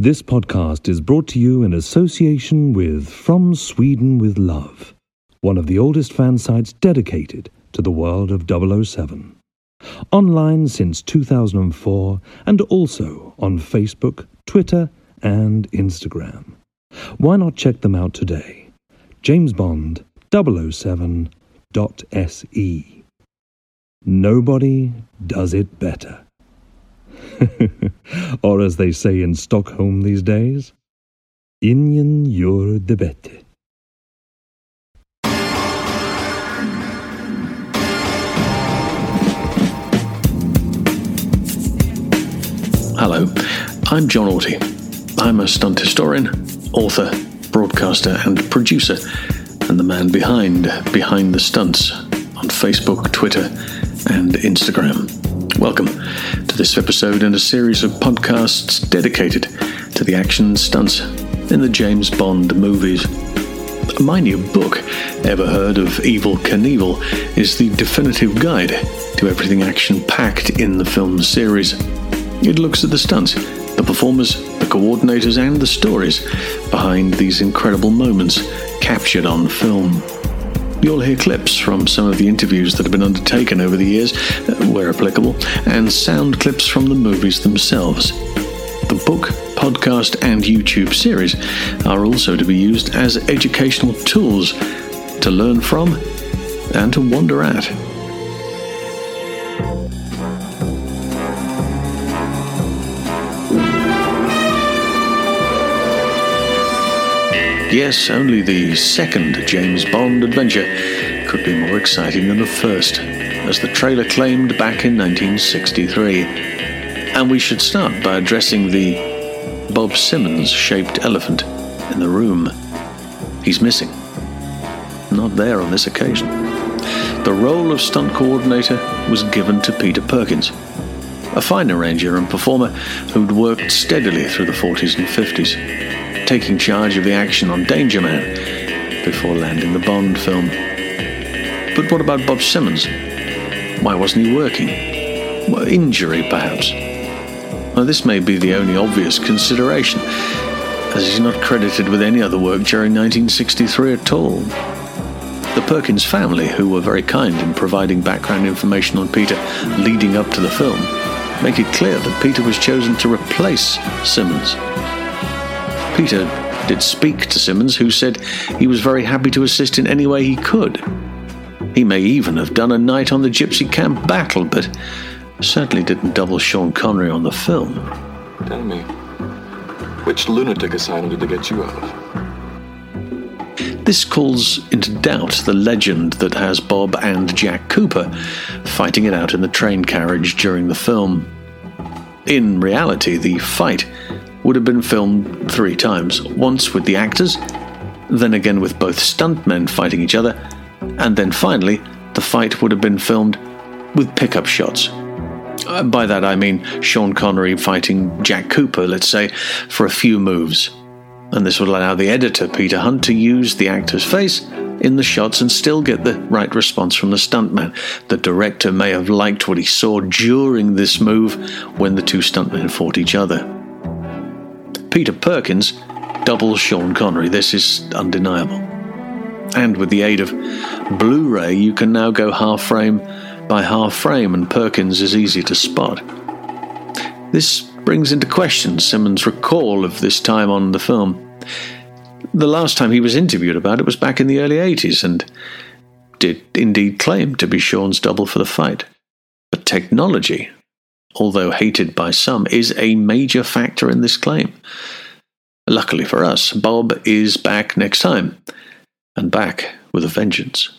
This podcast is brought to you in association with From Sweden with Love, one of the oldest fan sites dedicated to the world of 007. Online since 2004 and also on Facebook, Twitter, and Instagram. Why not check them out today? JamesBond007.se Nobody does it better. or as they say in Stockholm these days, Ingen gör det bättre. Hello, I'm John Orty. I'm a stunt historian, author, broadcaster, and producer, and the man behind Behind the Stunts on Facebook, Twitter, and Instagram. Welcome this episode in a series of podcasts dedicated to the action stunts in the James Bond movies. My new book, Ever Heard of Evel Knievel, is the definitive guide to everything action packed in the film series. It looks at the stunts, the performers, the coordinators, and the stories behind these incredible moments captured on film. You'll hear clips from some of the interviews that have been undertaken over the years, uh, where applicable, and sound clips from the movies themselves. The book, podcast, and YouTube series are also to be used as educational tools to learn from and to wonder at. Yes, only the second James Bond adventure could be more exciting than the first, as the trailer claimed back in 1963. And we should start by addressing the Bob Simmons shaped elephant in the room. He's missing. Not there on this occasion. The role of stunt coordinator was given to Peter Perkins, a fine arranger and performer who'd worked steadily through the 40s and 50s taking charge of the action on Danger Man before landing the Bond film. But what about Bob Simmons? Why wasn't he working? Well, injury, perhaps. Well, this may be the only obvious consideration, as he's not credited with any other work during 1963 at all. The Perkins family, who were very kind in providing background information on Peter leading up to the film, make it clear that Peter was chosen to replace Simmons Peter did speak to Simmons, who said he was very happy to assist in any way he could. He may even have done a night on the Gypsy Camp battle, but certainly didn't double Sean Connery on the film. Tell me, which lunatic asylum did they get you out of? This calls into doubt the legend that has Bob and Jack Cooper fighting it out in the train carriage during the film. In reality, the fight would have been filmed three times once with the actors, then again with both stuntmen fighting each other, and then finally, the fight would have been filmed with pickup shots. Uh, by that I mean Sean Connery fighting Jack Cooper, let's say, for a few moves. And this would allow the editor, Peter Hunt, to use the actor's face in the shots and still get the right response from the stuntman. The director may have liked what he saw during this move when the two stuntmen fought each other. Peter Perkins doubles Sean Connery. This is undeniable. And with the aid of Blu ray, you can now go half frame by half frame, and Perkins is easy to spot. This brings into question Simmons' recall of this time on the film. The last time he was interviewed about it was back in the early 80s and did indeed claim to be Sean's double for the fight. But technology although hated by some, is a major factor in this claim. Luckily for us, Bob is back next time, and back with a vengeance.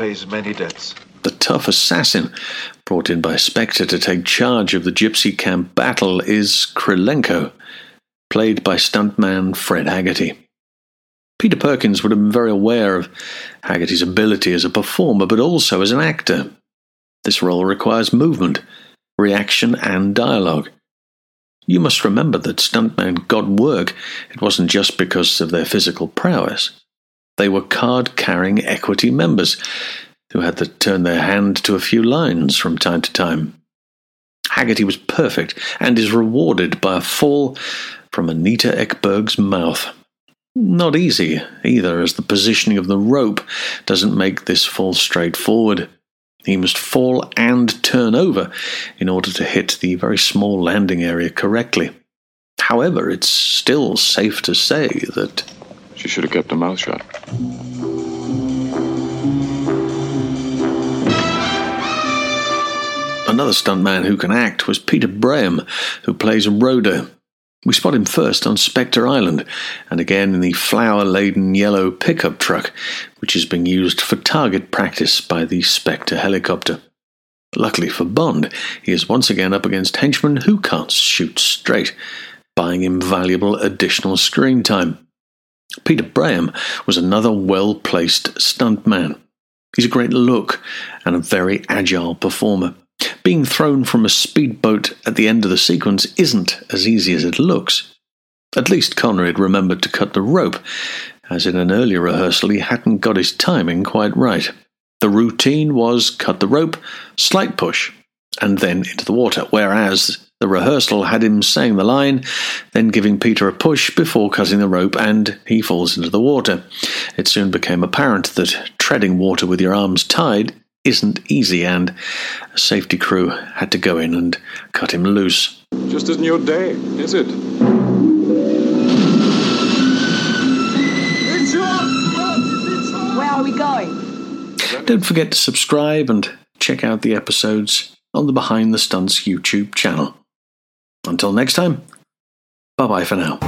Pays many debts. The tough assassin brought in by Spectre to take charge of the Gypsy Camp battle is Krylenko. played by stuntman Fred Haggerty. Peter Perkins would have been very aware of Haggerty's ability as a performer, but also as an actor. This role requires movement, reaction, and dialogue. You must remember that stuntmen got work, it wasn't just because of their physical prowess. They were card carrying equity members who had to turn their hand to a few lines from time to time. Haggerty was perfect and is rewarded by a fall from Anita Ekberg's mouth. Not easy either, as the positioning of the rope doesn't make this fall straightforward. He must fall and turn over in order to hit the very small landing area correctly. However, it's still safe to say that. She should have kept her mouth shut. Another stuntman who can act was Peter Brayham, who plays Rhoda. We spot him first on Spectre Island, and again in the flower laden yellow pickup truck, which is being used for target practice by the Spectre helicopter. Luckily for Bond, he is once again up against henchmen who can't shoot straight, buying him valuable additional screen time. Peter Brayham was another well placed stuntman. He's a great look and a very agile performer. Being thrown from a speedboat at the end of the sequence isn't as easy as it looks. At least Connery had remembered to cut the rope, as in an earlier rehearsal he hadn't got his timing quite right. The routine was cut the rope, slight push, and then into the water, whereas the rehearsal had him saying the line, then giving Peter a push before cutting the rope, and he falls into the water. It soon became apparent that treading water with your arms tied isn't easy, and a safety crew had to go in and cut him loose. Just isn't your day, is it? Where are we going? Don't forget to subscribe and check out the episodes on the Behind the Stunts YouTube channel. Until next time, bye bye for now.